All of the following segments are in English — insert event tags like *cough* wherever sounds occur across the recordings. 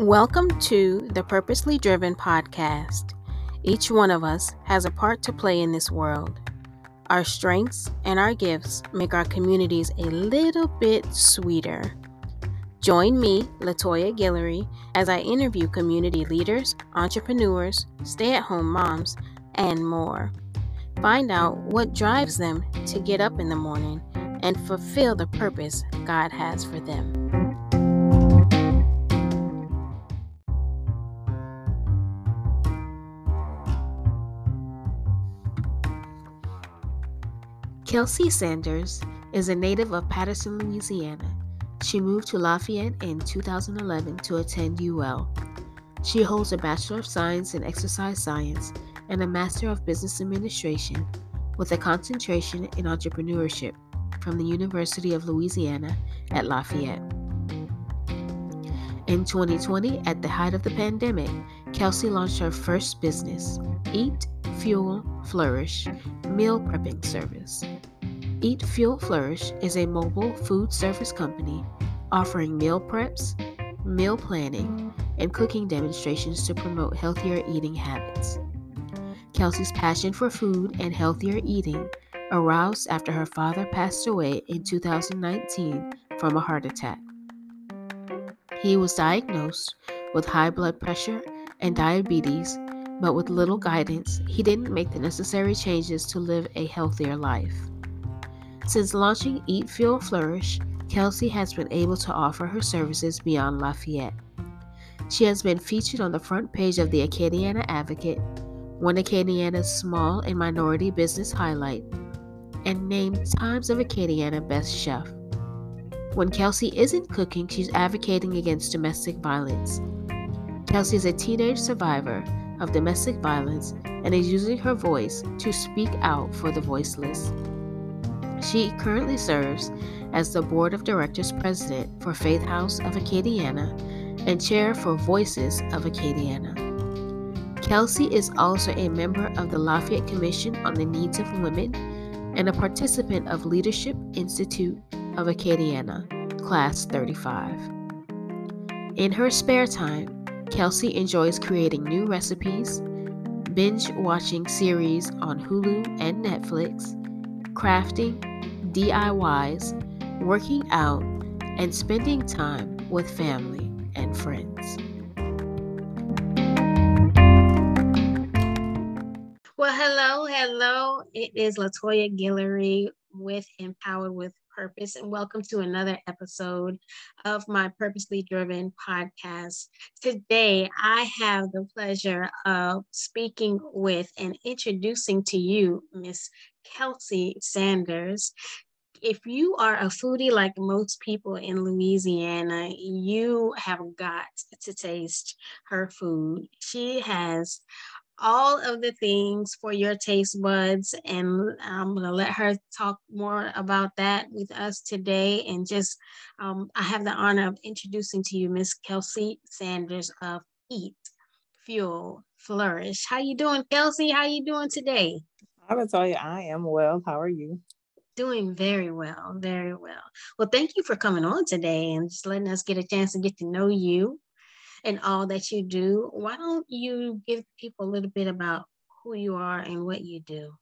Welcome to the Purposely Driven podcast. Each one of us has a part to play in this world. Our strengths and our gifts make our communities a little bit sweeter. Join me, Latoya Guillory, as I interview community leaders, entrepreneurs, stay at home moms, and more. Find out what drives them to get up in the morning and fulfill the purpose God has for them. Kelsey Sanders is a native of Patterson, Louisiana. She moved to Lafayette in 2011 to attend UL. She holds a Bachelor of Science in Exercise Science and a Master of Business Administration with a concentration in entrepreneurship from the University of Louisiana at Lafayette. In 2020, at the height of the pandemic, Kelsey launched her first business, Eat, Fuel, Fleurish meal prepping service. Eat Fuel Fleurish is a mobile food service company offering meal preps, meal planning, and cooking demonstrations to promote healthier eating habits. Kelsey's passion for food and healthier eating aroused after her father passed away in 2019 from a heart attack. He was diagnosed with high blood pressure and diabetes, but with little guidance, he didn't make the necessary changes to live a healthier life. Since launching Eat Fuel Fleurish, Kelsey has been able to offer her services beyond Lafayette. She has been featured on the front page of the Acadiana Advocate, one Acadiana's small and minority business highlight, and named Times of Acadiana Best Chef. When Kelsey isn't cooking, she's advocating against domestic violence. Kelsey is a teenage survivor of domestic violence and is using her voice to speak out for the voiceless. She currently serves as the Board of Directors President for Faith House of Acadiana and Chair for Voices of Acadiana. Kelsey is also a member of the Lafayette Commission on the Needs of Women and a participant of Leadership Institute of Acadiana, Class 35. In her spare time, Kelsey enjoys creating new recipes, binge watching series on Hulu and Netflix, crafting, DIYs, working out, and spending time with family and friends. Well, hello, hello. It is Latoya Guillory with Empowered with Purpose, and welcome to another episode of my Purposely Driven podcast. Today, I have the pleasure of speaking with and introducing to you Miss Kelsey Sanders. If you are a foodie like most people in Louisiana, you have got to taste her food. She has all of the things for your taste buds. And I'm going to let her talk more about that with us today. And just, um, I have the honor of introducing to you Miss Kelsey Sanders of Eat, Fuel, Fleurish. How you doing, Kelsey? How you doing today? I will tell you, I am well. How are you? Doing very well, very well. Well, thank you for coming on today and just letting us get a chance to get to know you and all that you do. Why don't you give people a little bit about who you are and what you do?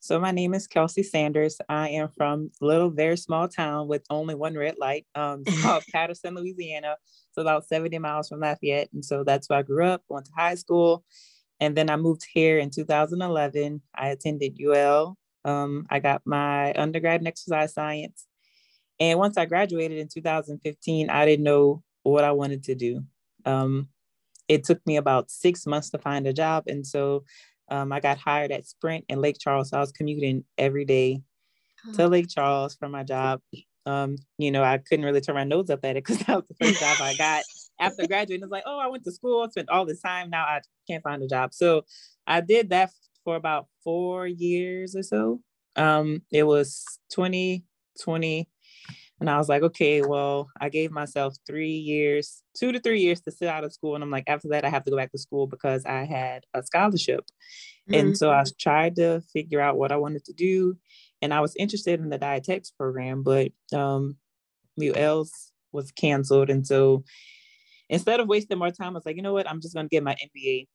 So my name is Kelsey Sanders. I am from a little, very small town with only one red light. Um, *laughs* called Patterson, Louisiana. It's about 70 miles from Lafayette. And so that's where I grew up, went to high school, and then I moved here in 2011. I attended UL. Um, I got my undergrad in exercise science. And once I graduated in 2015, I didn't know what I wanted to do. Um, it took me about six months to find a job. And so um, I got hired at Sprint in Lake Charles. So I was commuting every day to. Lake Charles for my job. Um, you know, I couldn't really turn my nose up at it because *laughs* that was the first job I got after graduating, it's like, oh, I went to school, spent all this time. Now I can't find a job. So I did that for about four years or so. Um, it was 2020. And I was like, okay, well, I gave myself three years, two to three years to sit out of school. And I'm like, after that, I have to go back to school because I had a scholarship. Mm-hmm. And so I tried to figure out what I wanted to do. And I was interested in the dietetics program, but um, UL's was canceled. And so instead of wasting more time, I was like, you know what, I'm just gonna get my MBA.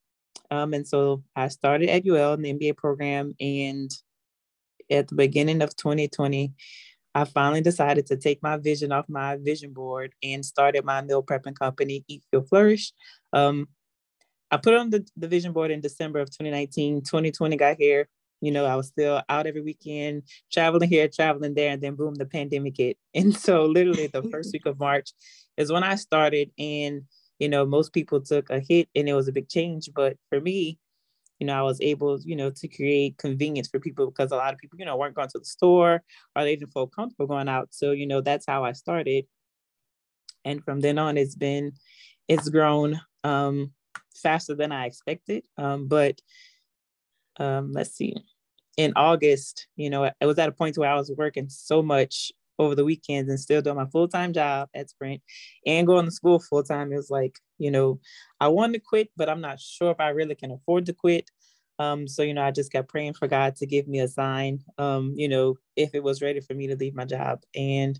Um, and so I started at UL in the MBA program, and at the beginning of 2020, I finally decided to take my vision off my vision board and started my meal prepping company, Eat Fuel Fleurish. Um, I put on the, the vision board in December of 2019. 2020 got here. You know, I was still out every weekend, traveling here, traveling there, and then boom, the pandemic hit. *laughs* And so, literally, the first *laughs* week of March is when I started. And, you know, most people took a hit and it was a big change. But for me, you know, I was able, you know, to create convenience for people because a lot of people, you know, weren't going to the store or they didn't feel comfortable going out. So, you know, that's how I started. And from then on, it's been, it's grown um, faster than I expected. Um, but um, let's see, in August, you know, it was at a point where I was working so much over the weekends and still doing my full-time job at Sprint and going to school full-time. It was like, you know, I wanted to quit, but I'm not sure if I really can afford to quit. Um, so, you know, I just kept praying for God to give me a sign, um, you know, if it was ready for me to leave my job. And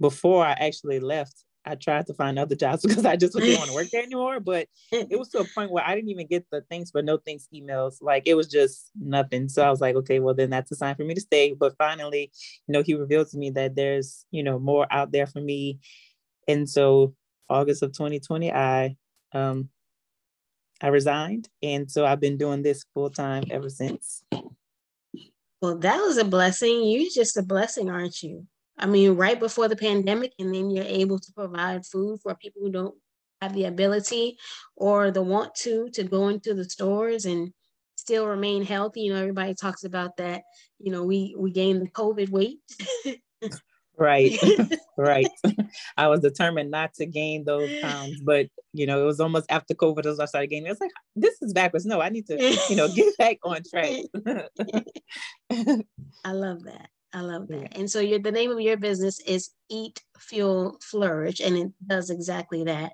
before I actually left, I tried to find other *laughs* jobs because I just didn't want to work there anymore. But it was to a point where I didn't even get the thanks but no thanks emails. Like it was just nothing. So I was like, okay, well then that's a sign for me to stay. But finally, you know, he revealed to me that there's, you know, more out there for me. And so August of 2020, I um I resigned. And so I've been doing this full time ever since. Well, that was a blessing. You're just a blessing, aren't you? I mean, right before the pandemic, and then you're able to provide food for people who don't have the ability or the want to to go into the stores and still remain healthy. You know, everybody talks about that. You know, we we gained the COVID weight. *laughs* right, *laughs* *laughs* right. I was determined not to gain those pounds, but you know, it was almost after COVID as I started gaining. It's like this is backwards. No, I need to, you know, *laughs* get back on track. I love that. I love that. Yeah. And so your the name of your business is Eat Fuel Fleurish, and it does exactly that.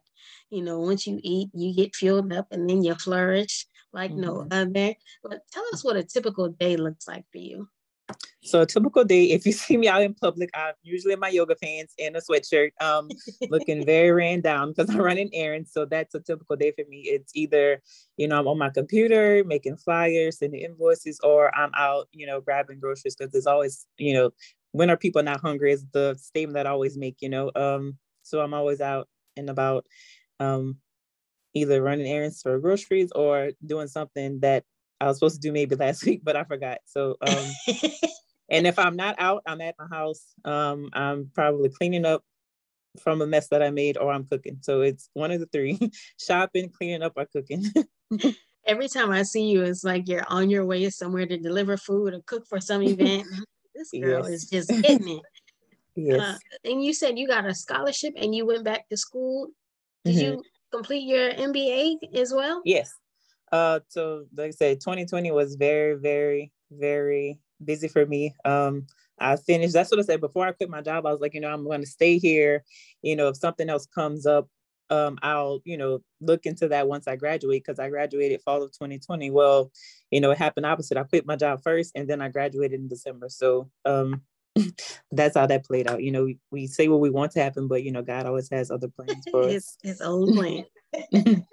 You know, once you eat, you get fueled up, and then you flourish like mm-hmm. no other. But tell us what a typical day looks like for you. So a typical day, if you *laughs* see me out in public, I'm usually in my yoga pants and a sweatshirt, um, *laughs* looking very ran down because I'm running errands. So that's a typical day for me. It's either, you know, I'm on my computer making flyers, sending invoices, or I'm out, you know, grabbing groceries because there's always, you know, when are people not hungry is the statement that I always make, you know. Um, so I'm always out and about, um, either running errands for groceries or doing something that I was supposed to do maybe last *laughs* week, but I forgot. So, um, *laughs* and if I'm not out, I'm at my house. Um, I'm probably cleaning up from a mess that I made, or I'm cooking. So it's one of the three: *laughs* shopping, cleaning up, or cooking. Every time I see you, it's like you're on your way somewhere to deliver food or cook for some event. this girl yes. is just hitting it. yes. Uh, and you said you got a scholarship and you went back to school. Did mm-hmm. you complete your MBA as well? Yes. Uh, so like I said, 2020 was very, very, very busy for me. Um, I finished. That's what I said before I quit my job. I was like, you know, I'm going to stay here. You know, if something else comes up, um, I'll, you know, look into that once I graduate because I graduated fall of 2020. Well, you know, it happened opposite. I quit my job first, and then I graduated in December. So, um, *laughs* that's how that played out. You know, we, we say what we want to happen, but you know, God always has other plans for *laughs* us. his, his own plan. *laughs*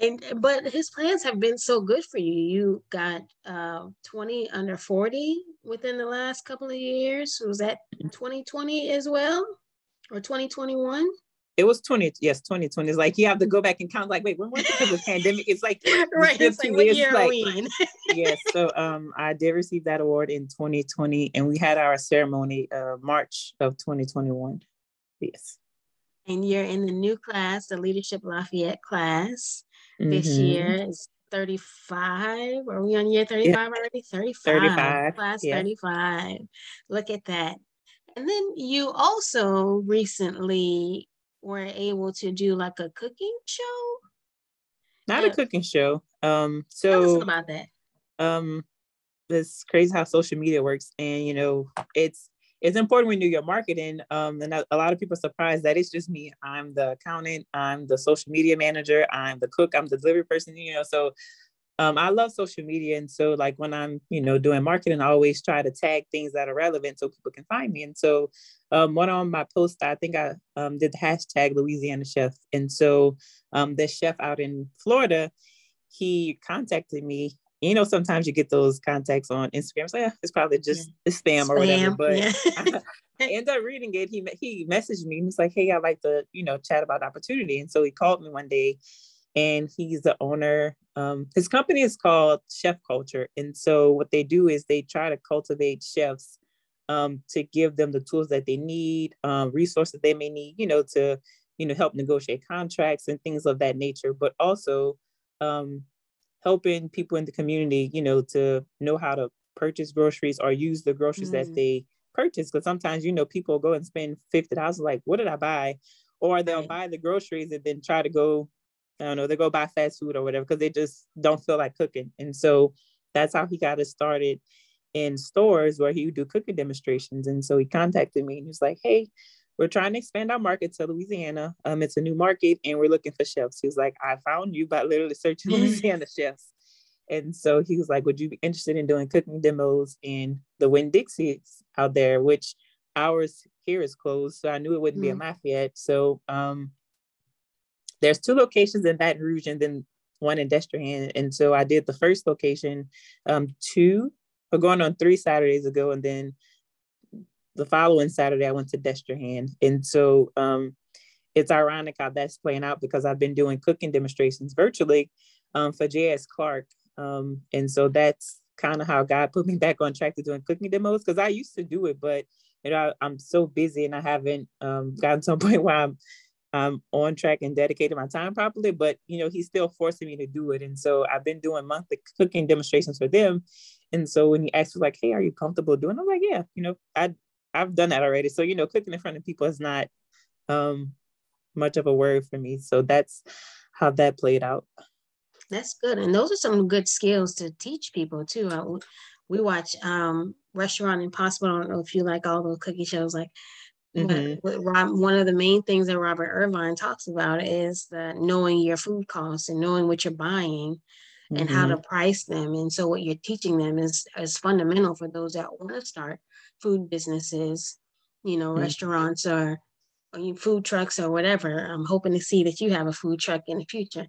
And but his plans have been so good for you. You got uh, 20 under 40 within the last couple of years. Was that 2020 as well? Or 2021? It was 20, yes, 2020. It's like you have to go back and count, like, wait, when was the pandemic? It's like *laughs* right, it's like what year like, *laughs* yes. So um I did receive that award in 2020 and we had our ceremony uh March of 2021. Yes. And you're in the new class, the Leadership Lafayette class. Mm-hmm. This year is 35. Are we on year 35 yeah. already? 35. 35. Class yeah. 35. Look at that. And then you also recently were able to do like a cooking show. Not uh, a cooking show. Um, so about that. Um, it's crazy how social media works, and you know, it's it's important when you do your marketing. Um, and a, lot of people are surprised that it's just me. I'm the accountant, I'm the social media manager, I'm the cook, I'm the delivery person, you know. So um, I love social media. And so like when I'm, you know, doing marketing, I always try to tag things that are relevant so people can find me. And so um, one on my post, I think I um, did the hashtag Louisiana chef. And so um, the chef out in Florida, he contacted me. You know, sometimes you get those contacts on Instagram. So yeah, it's probably just yeah. spam, spam, or whatever. But yeah. *laughs* I, *laughs* I ended up reading it. He he messaged me. He was like, "Hey, I'd like to, you know, chat about opportunity." And so he called me one day and he's the owner. Um, his company is called Chef Culture, and so what they do is they try to cultivate chefs um, to give them the tools that they need, um, resources they may need, you know, to you know help negotiate contracts and things of that nature, but also um, helping people in the community, you know, to know how to purchase groceries or use the groceries mm-hmm. that they purchase. Because sometimes you know people go and spend fifty dollars, like, what did I buy? Or they'll right. buy the groceries and then try to go I don't know, they go buy fast food or whatever because they just don't feel like cooking. And so that's how he got it started in stores where he would do cooking demonstrations. And so he contacted me and he was like, Hey, we're trying to expand our market to Louisiana. Um, it's a new market and we're looking for chefs. He was like, I found you by literally searching *laughs* Louisiana chefs. And so he was like, Would you be interested in doing cooking demos in the Winn Dixie's out there, which ours here is closed. So I knew it wouldn't mm. be a Lafayette. So um there's two locations in Baton Rouge and then one in Destrehan. And so I did the first location um, two, or going on three Saturdays ago. And then the following Saturday, I went to Destrehan. And so um, it's ironic how that's playing out because I've been doing cooking demonstrations virtually um, for J.S. Clark. Um, and so that's kind of how God put me back on track to doing cooking demos because I used to do it, but you know, I, am so busy and I haven't um, gotten to a *laughs* point where I'm I'm on track and dedicated my time properly, but you know, he's still forcing me to do it. And so I've been doing monthly cooking demonstrations for them. And so when he asked me like, hey, are you comfortable doing? I'm like, yeah, you know, I I've done that already. So, you know, cooking in front of people is not um much of a word for me. So that's how that played out. That's good. And those are some good skills to teach people too. I, we watch um Restaurant Impossible. I don't know if you like all those cooking shows like Mm-hmm. Rob, one of the main things that Robert Irvine talks about is the knowing your food costs and knowing what you're buying mm-hmm. and how to mm-hmm. price them. And so what you're teaching them is is fundamental for those that want to start food businesses, you know, mm-hmm. restaurants or, or food trucks or whatever. I'm hoping to see that you have a food truck in the future.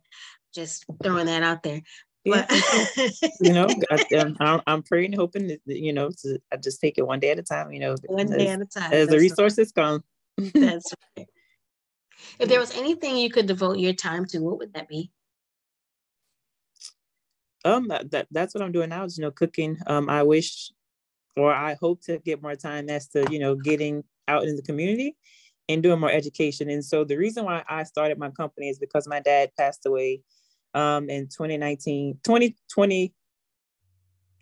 Just throwing that out there. Yeah, *laughs* you know, *laughs* I, am I'm, I'm praying, hoping that you know, to, I just take it one day at a time. You know, one day at a time as the resources right. come. That's *laughs* right. If there was anything you could devote your time to, what would that be? Um, that that's what I'm doing now is you know cooking. Um, I wish, or I hope to get more time as to you know getting out in the community and doing more education. And so the reason why I started my company is because my dad passed away um, in 2019, 2020,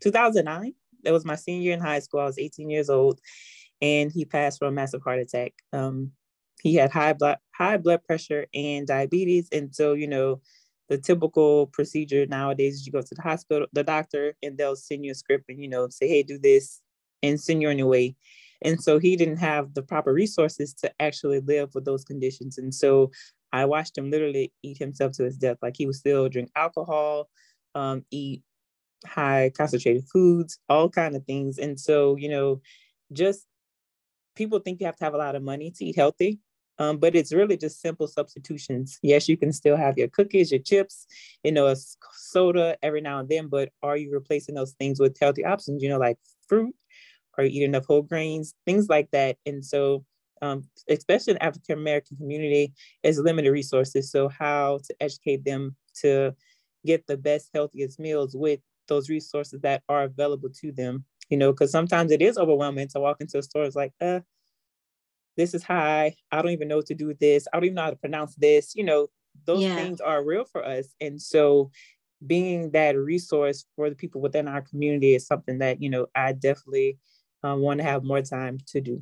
2009. That was my senior year in high school. I was 18 years old, and he passed from a massive heart attack. Um, he had high blood high blood pressure and diabetes, and so you know, the typical procedure nowadays is you go to the hospital, the doctor, and they'll send you a script and you know say, hey, do this, and send you on your way. And so he didn't have the proper resources to actually live with those conditions. And so I watched him literally eat himself to his death. Like he would still drink alcohol, um, eat high concentrated foods, all kind of things. And so, you know, just people think you have to have a lot of money to eat healthy. Um, but it's really just simple substitutions. Yes, you can still have your cookies, your chips, you know, a soda every now and then, but are you replacing those things with healthy options, you know, like fruit? Are you eating enough whole grains? Things like that. And so um, especially in African American community, is limited resources. So how to educate them to get the best, healthiest meals with those resources that are available to them. You know, because sometimes it is overwhelming to walk into a store. It's like, uh, this is high. I don't even know what to do with this. I don't even know how to pronounce this. You know, those yeah. things are real for us. And so being that resource for the people within our community is something that, you know, I definitely um, want to have more time to do.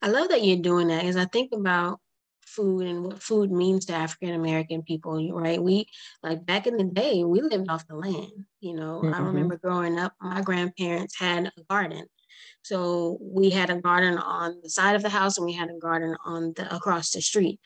I love that you're doing that because I think about food and what food means to African American people, right? We like back in the day, we lived off the land. You know, mm-hmm. I remember growing up, my grandparents had a garden. So we had a garden on the side of the house and we had a garden on the across the street.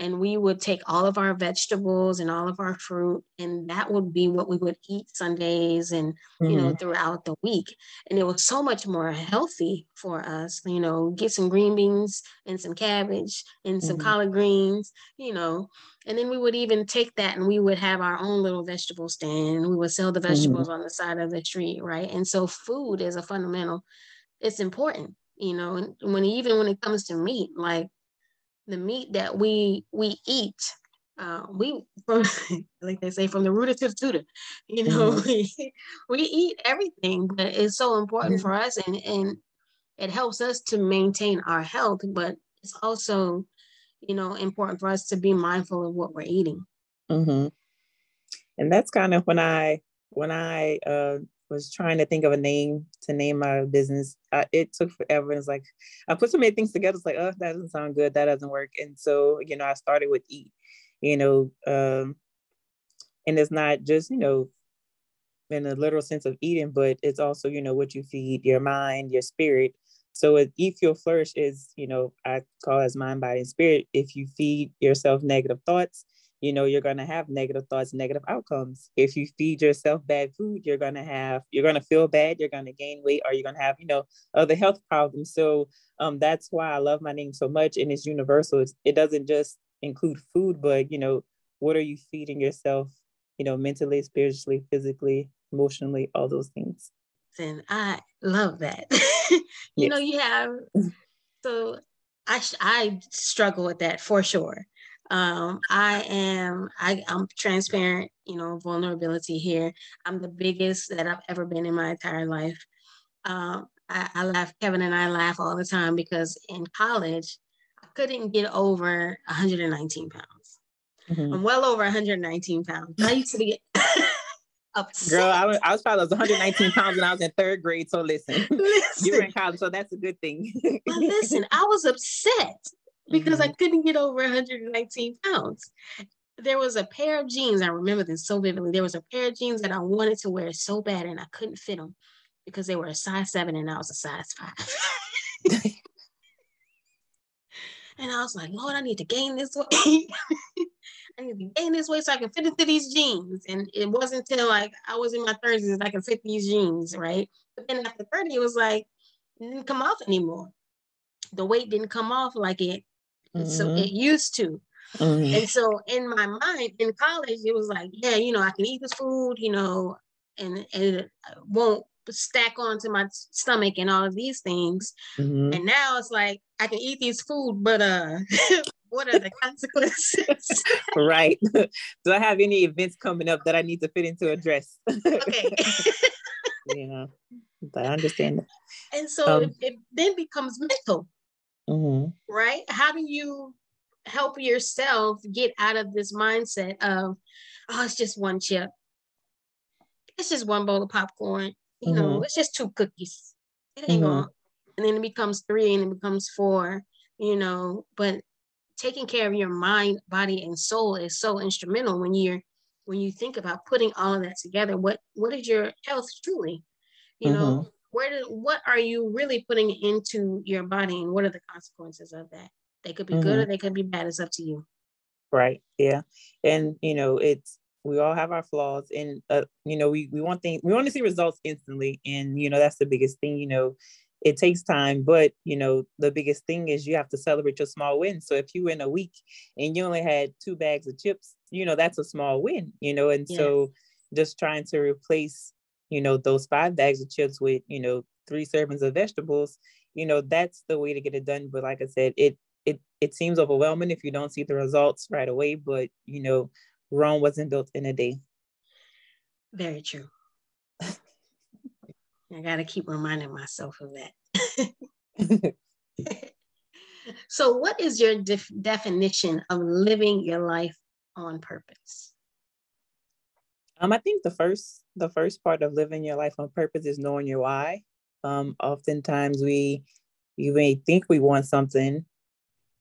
And we would take all of our vegetables and all of our fruit and that would be what we would eat sundays and mm-hmm. you know mm-hmm. throughout the week and it was so much more healthy for us you know get some green beans and some cabbage and some mm-hmm. collard greens you know and then we would even take that and we would have our own little vegetable stand we would sell the vegetables mm-hmm. on the side of the street right and so food is a fundamental it's important you know and when even when it comes to meat like the meat that we we eat uh, we from *laughs* like they say from the rooter to the tutor you know mm-hmm. we, we eat everything but it's so important mm-hmm. for us and and it helps us to maintain our health but it's also you know important for us to be mindful of what we're eating mm-hmm. and that's kind of when i when i uh was trying to think of a name to name my business. It took forever. It's like I put so many things together. It's like, oh, that doesn't sound good. That doesn't work. And so, you know, I started with eat. You know, um, and it's not just you know in a literal sense of eating, but it's also you know what you feed your mind, your spirit. So it, eat, fuel, flourish is you know I call as mind, body, and spirit. If you feed yourself negative thoughts, you know you're going to have negative thoughts negative outcomes. If you feed yourself bad food you're going to have you're going to feel bad you're going to gain weight or you're going to have you know other health problems. So um, that's why i love my name so much and it's universal. It's, it doesn't just include food but you know what are you feeding yourself you know mentally spiritually physically emotionally all those things. And i love that. *laughs* You yes. know you have so I, I struggle with that for sure um, I am, I, I'm transparent, you know, vulnerability here. I'm the biggest that I've ever been in my entire life. Um, I, I laugh, Kevin and I laugh all the time because in college, I couldn't get over 119 pounds. Mm-hmm. I'm well over 119 pounds. I used to be *laughs* upset. Girl, I was, I was probably 119 pounds when I was in third grade. So listen, listen. *laughs* you were in college, so that's a good thing. but listen, I was upset because mm-hmm. I couldn't get over 119 pounds. There was a pair of jeans, I remember this so vividly. There was a pair of jeans that I wanted to wear so bad and I couldn't fit them because they were a size seven and I was a size five. *laughs* and I was like, Lord, I need to gain this weight. *laughs* I need to gain this weight so I can fit into these jeans. And it wasn't until like I was in my 30s that I could fit these jeans, right? But then after 30, it was like, it didn't come off anymore. The weight didn't come off like it Mm-hmm. So it used to. Mm-hmm. And so in my mind, in college, it was like, yeah, you know, I can eat this food, you know, and, and it won't stack onto my stomach and all of these things. Mm-hmm. And now it's like I can eat these food, but uh *laughs* what are the *laughs* consequences? right. *laughs* Do I have any events coming up that I need to fit into a dress? okay. you know, I understand. And so um, it, it then becomes mental mm-hmm. right? How do you help yourself get out of this mindset of, oh, it's just one chip, it's just one bowl of popcorn, you mm-hmm. know, it's just two cookies, it ain't mm-hmm. going. And then it becomes three, and it becomes four, you know. But taking care of your mind, body, and soul is so instrumental when you're when you think about putting all of that together. What what is your health truly? You know, mm-hmm where do what are you really putting into your body and what are the consequences of that they could be mm-hmm. good or they could be bad it's up to you right yeah and you know it's we all have our flaws and uh, you know we, we want things we want to see results instantly and you know that's the biggest thing you know it takes time but you know the biggest thing is you have to celebrate your small wins so if you win a week and you only had two bags of chips you know that's a small win you know and yes. so just trying to replace you know, those five bags of chips with, you know, three servings of vegetables, you know, that's the way to get it done. But like I said, it it it seems overwhelming if you don't see the results right away. But you know, Rome wasn't built in a day. Very true. *laughs* I gotta keep reminding myself of that. *laughs* *laughs* so, what is your def- definition of living your life on purpose? Um, I think the first the first part of living your life on purpose is knowing your why. Um, oftentimes we you may think we want something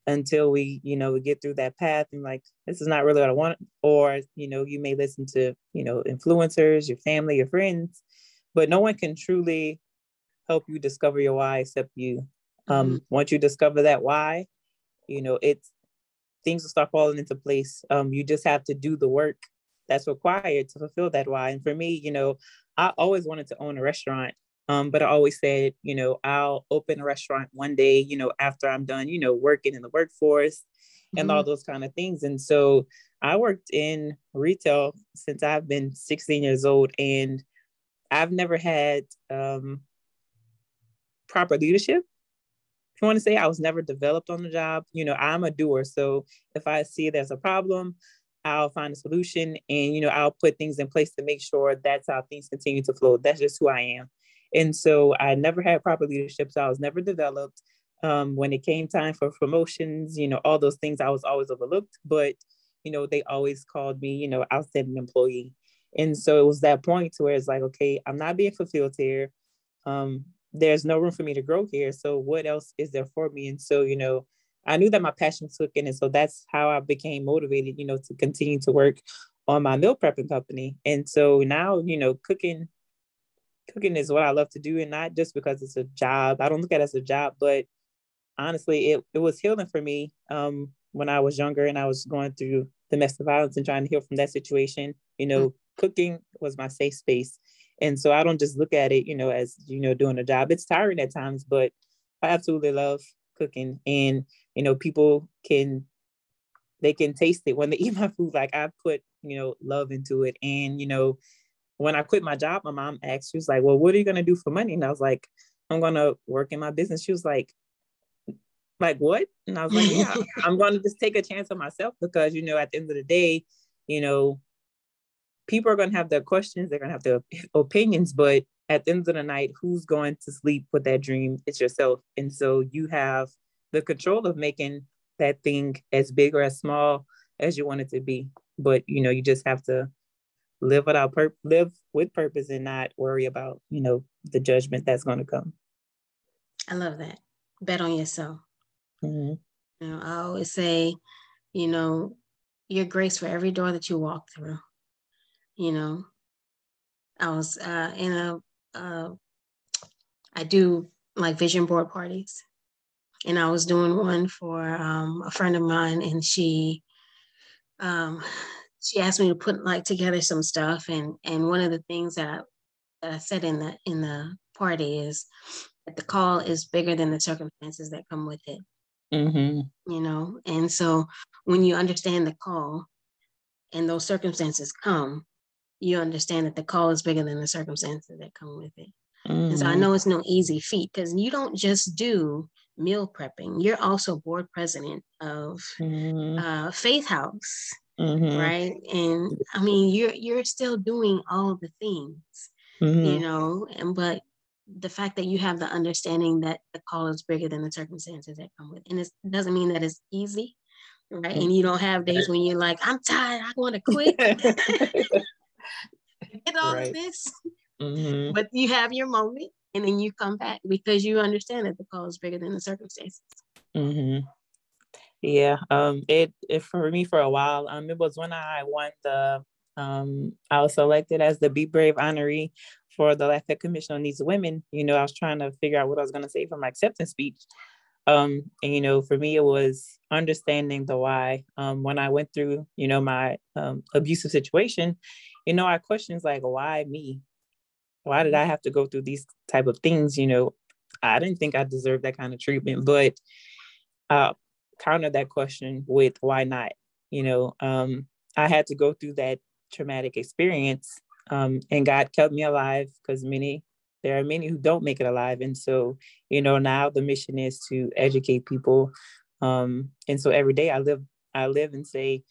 until we, you know, we get through that path and like this is not really what I want. Or, you know, you may listen to, you know, influencers, your family, your friends, but no one can truly help you discover your why except you. Um, mm-hmm. once you discover that why, you know, it's things will start falling into place. Um, you just have to do the work that's required to fulfill that why. And for me, you know, I always wanted to own a restaurant. Um, but I always said, you know, I'll open a restaurant one day, you know, after I'm done, you know, working in the workforce and mm-hmm. all those kind of things. And so I worked in retail since I've been 16 years old, and I've never had um, proper leadership. If you want to say I was never developed on the job, you know, I'm a doer. So if I see there's a problem, I'll find a solution and, you know, I'll put things in place to make sure that's how things continue to flow. That's just who I am. And so I never had proper leadership. So I was never developed. Um, when it came time for promotions, you know, all those things I was always overlooked, but, you know, they always called me, you know, outstanding employee. And so it was that point to where it's like, okay, I'm not being fulfilled here. Um, there's no room for me to grow here. So what else is there for me? And so, you know, I knew that my passion took in. And so that's how I became motivated, you know, to continue to work on my meal prepping company. And so now, you know, cooking, cooking is what I love to do. And not just because it's a job. I don't look at it as a job, but honestly, it, it was healing for me um, when I was younger and I was going through domestic violence and trying to heal from that situation. You know, mm-hmm. cooking was my safe space. And so I don't just look at it, you know, as, you know, doing a job. It's tiring at times, but I absolutely love cooking. And, you know, people can, they can taste it when they *laughs* eat my food. Like I put, you know, love into it. And, you know, when I quit my job, my mom asked, she was like, well, what are you going to do for money? And I was like, I'm going to work in my business. She was like, like what? And I was like, yeah, *laughs* I'm going to just take a chance on myself because, you know, at the end of the day, you know, people are going to have their questions, they're going to have their opinions, but at the end of the night, who's going to sleep with that dream? It's yourself. And so you have the control of making that thing as big or as small as you want it to be. But you know, you just have to live without pur- live with purpose and not worry about, you know, the judgment that's going to come. I love that. Bet on yourself. Mm-hmm. You know, I always say, you know, your grace for every door that you walk through you know i was uh, in a uh, I do like vision board parties and i was doing one for um, a friend of mine and she um, she asked me to put like together some stuff and and one of the things that I, that I said in the in the party is that the call is bigger than the circumstances that come with it mm-hmm. you know and so when you understand the call and those circumstances come you understand that the call is bigger than the circumstances that come with it. Mm-hmm. And so I mm-hmm. know it's no easy feat because you don't just do meal prepping. You're also board president of mm-hmm. uh, Faith House, mm-hmm. right? And I mean, you're you're still doing all the things, you mm-hmm. know. And but the fact that you have the understanding that the call is bigger than the circumstances that come with, it. and it doesn't mean that it's easy, right? Mm-hmm. And you don't have days when you're like, I'm tired, I want to quit. *laughs* *laughs* get all right. of this. Mm-hmm. But you have your moment and then you come back because you understand that the call is bigger than the circumstances. Mm-hmm. Yeah. Um, it, it for me for a while, um, it was when I won the um I was selected as the Be Brave honoree for the Lafayette Commission on Needs of Women. You know, I was trying to figure out what I was gonna say for my acceptance speech. Um, and you know, for me it was understanding the why. Um, when I went through, you know, my um abusive situation, you know, I questions like, why me? Why did I have to go through these type of things? You know, I didn't think I deserved that kind of treatment, but uh, counter that question with why not? You know, um, I had to go through that traumatic experience, um, and God kept me alive because many there are many who don't make it alive, and so you know now the mission is to educate people, um, and so every day I live I live and say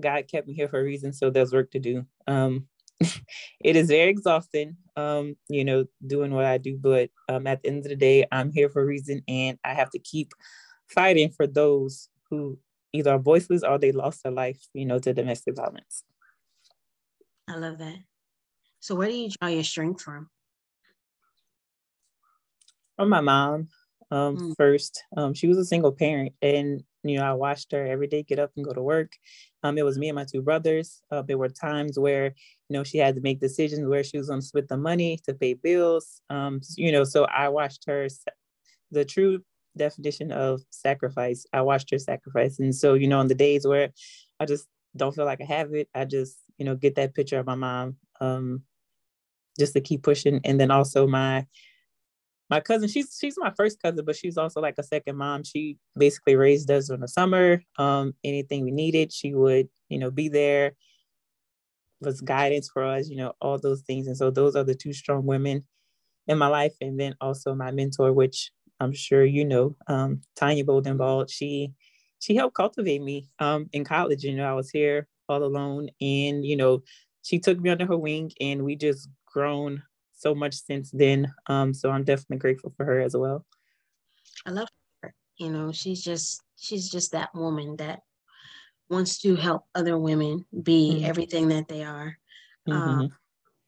God kept me here for a reason, so there's work to do. Um, *laughs* it is very exhausting, um, you know, doing what I do, but um, at the end of the day, I'm here for a reason, and I have to keep fighting for those who either are voiceless or they lost their life, you know, to domestic violence. I love that. So, where do you draw your strength from? From my mom, um, mm. first. Um, she was a single parent, and you know, I watched her every day get up and go to work. Um, it was me and my two brothers. Uh, there were times where, know, she had to make decisions where she was going to split the money to pay bills. Um, you know, so I watched her. The true definition of sacrifice. I watched her sacrifice. And so, you know, on the days where I just don't feel like I have it, I just, you know, get that picture of my mom um, just to keep pushing. And then also my my cousin, she's she's my first cousin, but she's also like a second mom. She basically raised us in the summer. Um, anything we needed, she would, you know, be there, was guidance for us, you know, all those things. And so those are the two strong women in my life. And then also my mentor, which I'm sure you know, um, Tanya Boldenbald, she she helped cultivate me um, in college. You know, I was here all alone, and you know, she took me under her wing, and we just grown so much since then. Um, so I'm definitely grateful for her as well. I love her. You know, she's just she's just that woman that wants to help other women be mm-hmm. everything that they are. Mm-hmm. Um,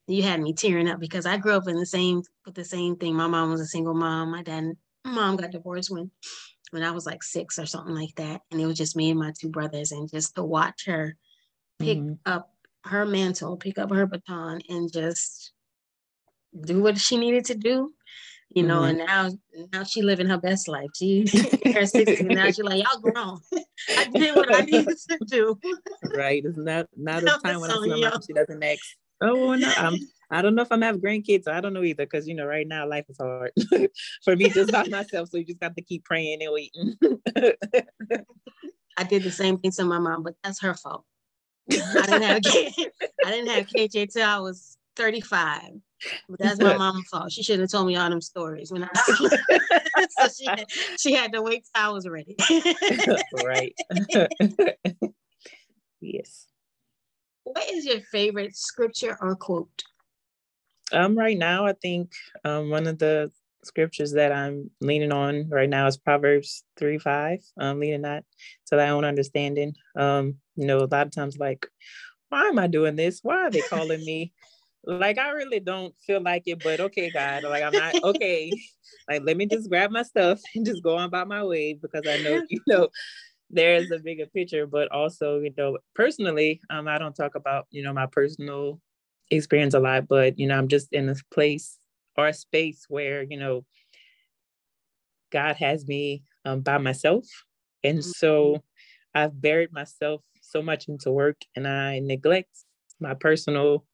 you had me tearing up because I grew up in the same with the same thing. My mom was a single mom. My dad mom got divorced when when I was like six or something like that. And it was just me and my two brothers. And just to watch her pick mm-hmm. up her mantle, pick up her baton and just do what she needed to do. You know, mm-hmm. and now now she living her best life. She *laughs* her 60s now she's like, y'all grown. I did what I needed to do. right. It's not not a time when I see my mom, she doesn't next. Oh no, I'm I don't know if I'm have grandkids. I don't know either because you know right now life is hard *laughs* for me just by myself. So you just got to keep praying and waiting. I did the same thing to my mom, but that's her fault. *laughs* I didn't have I didn't have KJ till I was 35. But that's my mom's fault. She should have told me all them stories when I *laughs* *laughs* so she had, she had to wait till I was ready. *laughs* right. yes. What is your favorite scripture or quote? Um, right now, I think um, one of the scriptures that I'm leaning on right now is Proverbs 3 5. I'm leaning that to thy own understanding. Um, you know, a lot of times, like, why am I doing this? Why are they calling me? Like, I really don't feel like it, but okay, God, like, I'm not okay. *laughs* like, let me just grab my stuff *laughs* and just go on by my way because I know, you know, there's a bigger picture, but also, you know, personally, um, I don't talk about, you know, my personal experience a lot, but you know, I'm just in a place or a space where, you know, God has me um, by myself. And mm-hmm. so I've buried myself so much into work and I neglect my personal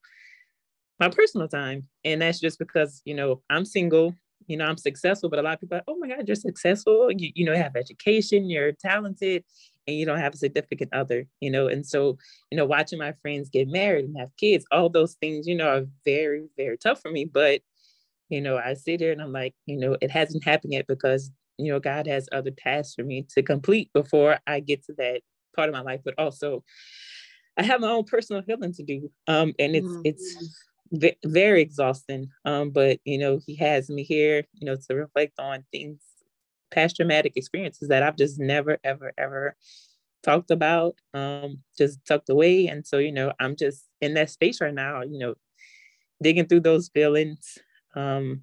my personal time. And that's just because, you know, I'm single, you know, I'm successful, but a lot of people are, like, oh my God, you're successful. You, you know, have education, you're talented and you don't have a significant other, you know. And so, you know, watching my friends get married and have kids, all those things, you know, are very, very tough for me. But, you know, I sit there and I'm like, you know, it hasn't happened yet because, you know, God has other tasks for me to complete before I get to that part of my life. But also, I have my own personal healing to do. Um, and it's mm-hmm. it's very exhausting. Um, but you know, he has me here, you know, to reflect on things past traumatic experiences that I've just never, ever, ever talked about, um, just tucked away. And so, you know, I'm just in that space right now, you know, digging through those feelings, um,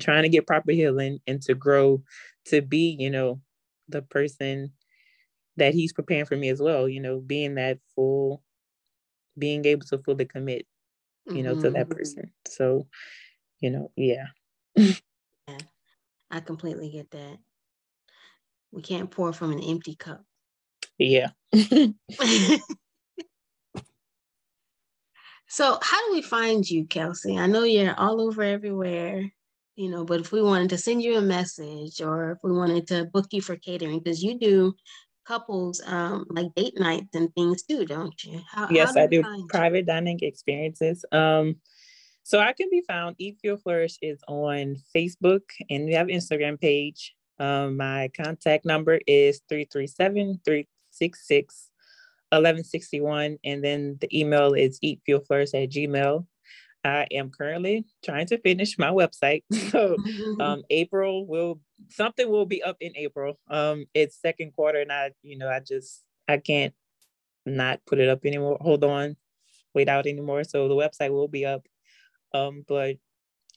trying to get proper healing and to grow to be, you know, the person that he's preparing for me as well, you know, being that full, being able to fully commit, you know, mm-hmm. to that mm-hmm. person. So, you know, yeah. yeah. I completely get that. We can't pour from an empty cup. Yeah. *laughs* so, how do we find you, Kelsey? I know you're all over everywhere, you know, but if we wanted to send you a message or if we wanted to book you for catering, because you do couples um, like date nights and things too, don't you? How, yes, how do I do private you? dining experiences. Um, so I can be found. Eat Fuel Fleurish is on Facebook, and we have Instagram page. Um, my contact number is 337 366 1161. And then the email is eatfuelfleurish at gmail. I am currently trying to finish my website. *laughs* So um, April will something will be up in April. Um, it's second quarter, and I, you know, I just I can't not put it up anymore. Hold on, wait out anymore. So the website will be up. Um, but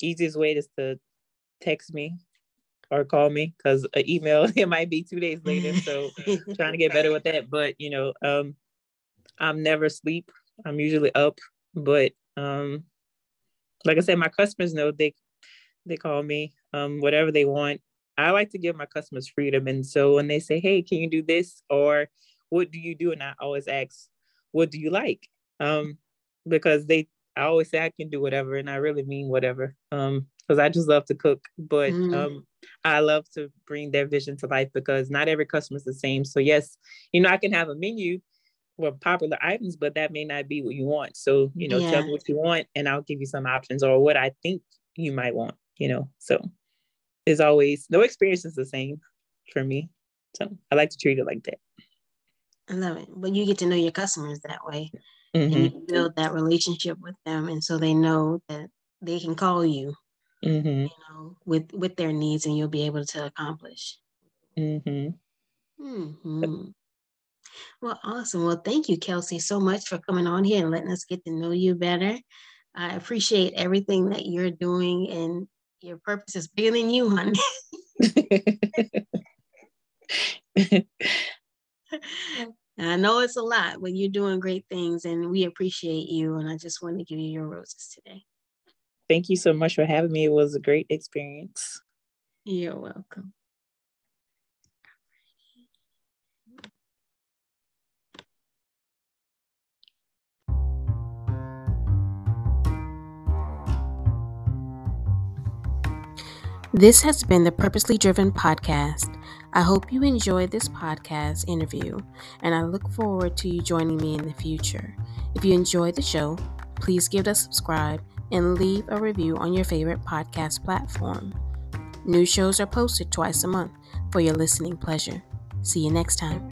easiest way is to text me or call me because an email *laughs* it might be two days later. So *laughs* trying to get better with that. But you know, um, I'm never sleep. I'm usually up. But um, like I said, my customers know they they call me um whatever they want. I like to give my customers freedom. And so when they say, hey, can you do this? Or what do you do? And I always ask, what do you like? Um, because they, I always say I can do whatever, and I really mean whatever. Um, because I just love to cook, but mm. um, I love to bring their vision to life because not every customer is the same. So yes, you know, I can have a menu with popular items, but that may not be what you want. So you know, yeah. tell me what you want, and I'll give you some options or what I think you might want. You know, so it's always no experience is the same for me. So I like to treat it like that. I love it. But you get to know your customers that way. Mm-hmm. And you build that relationship with them and so they know that they can call you mm-hmm. you know with with their needs and you'll be able to accomplish mm-hmm. Well awesome well thank you kelsey so much for coming on here and letting us get to know you better i appreciate everything that you're doing and your purpose is bigger than you honey *laughs* I know it's a lot, but you're doing great things and we appreciate you. And I just want to give you your roses today. Thank you so much for having me. It was a great experience. You're welcome. This has been the Purposely Driven Podcast. I hope you enjoyed this podcast interview, and I look forward to you joining me in the future. If you enjoyed the show, please give it a subscribe and leave a review on your favorite podcast platform. New shows are posted twice a month for your listening pleasure. See you next time.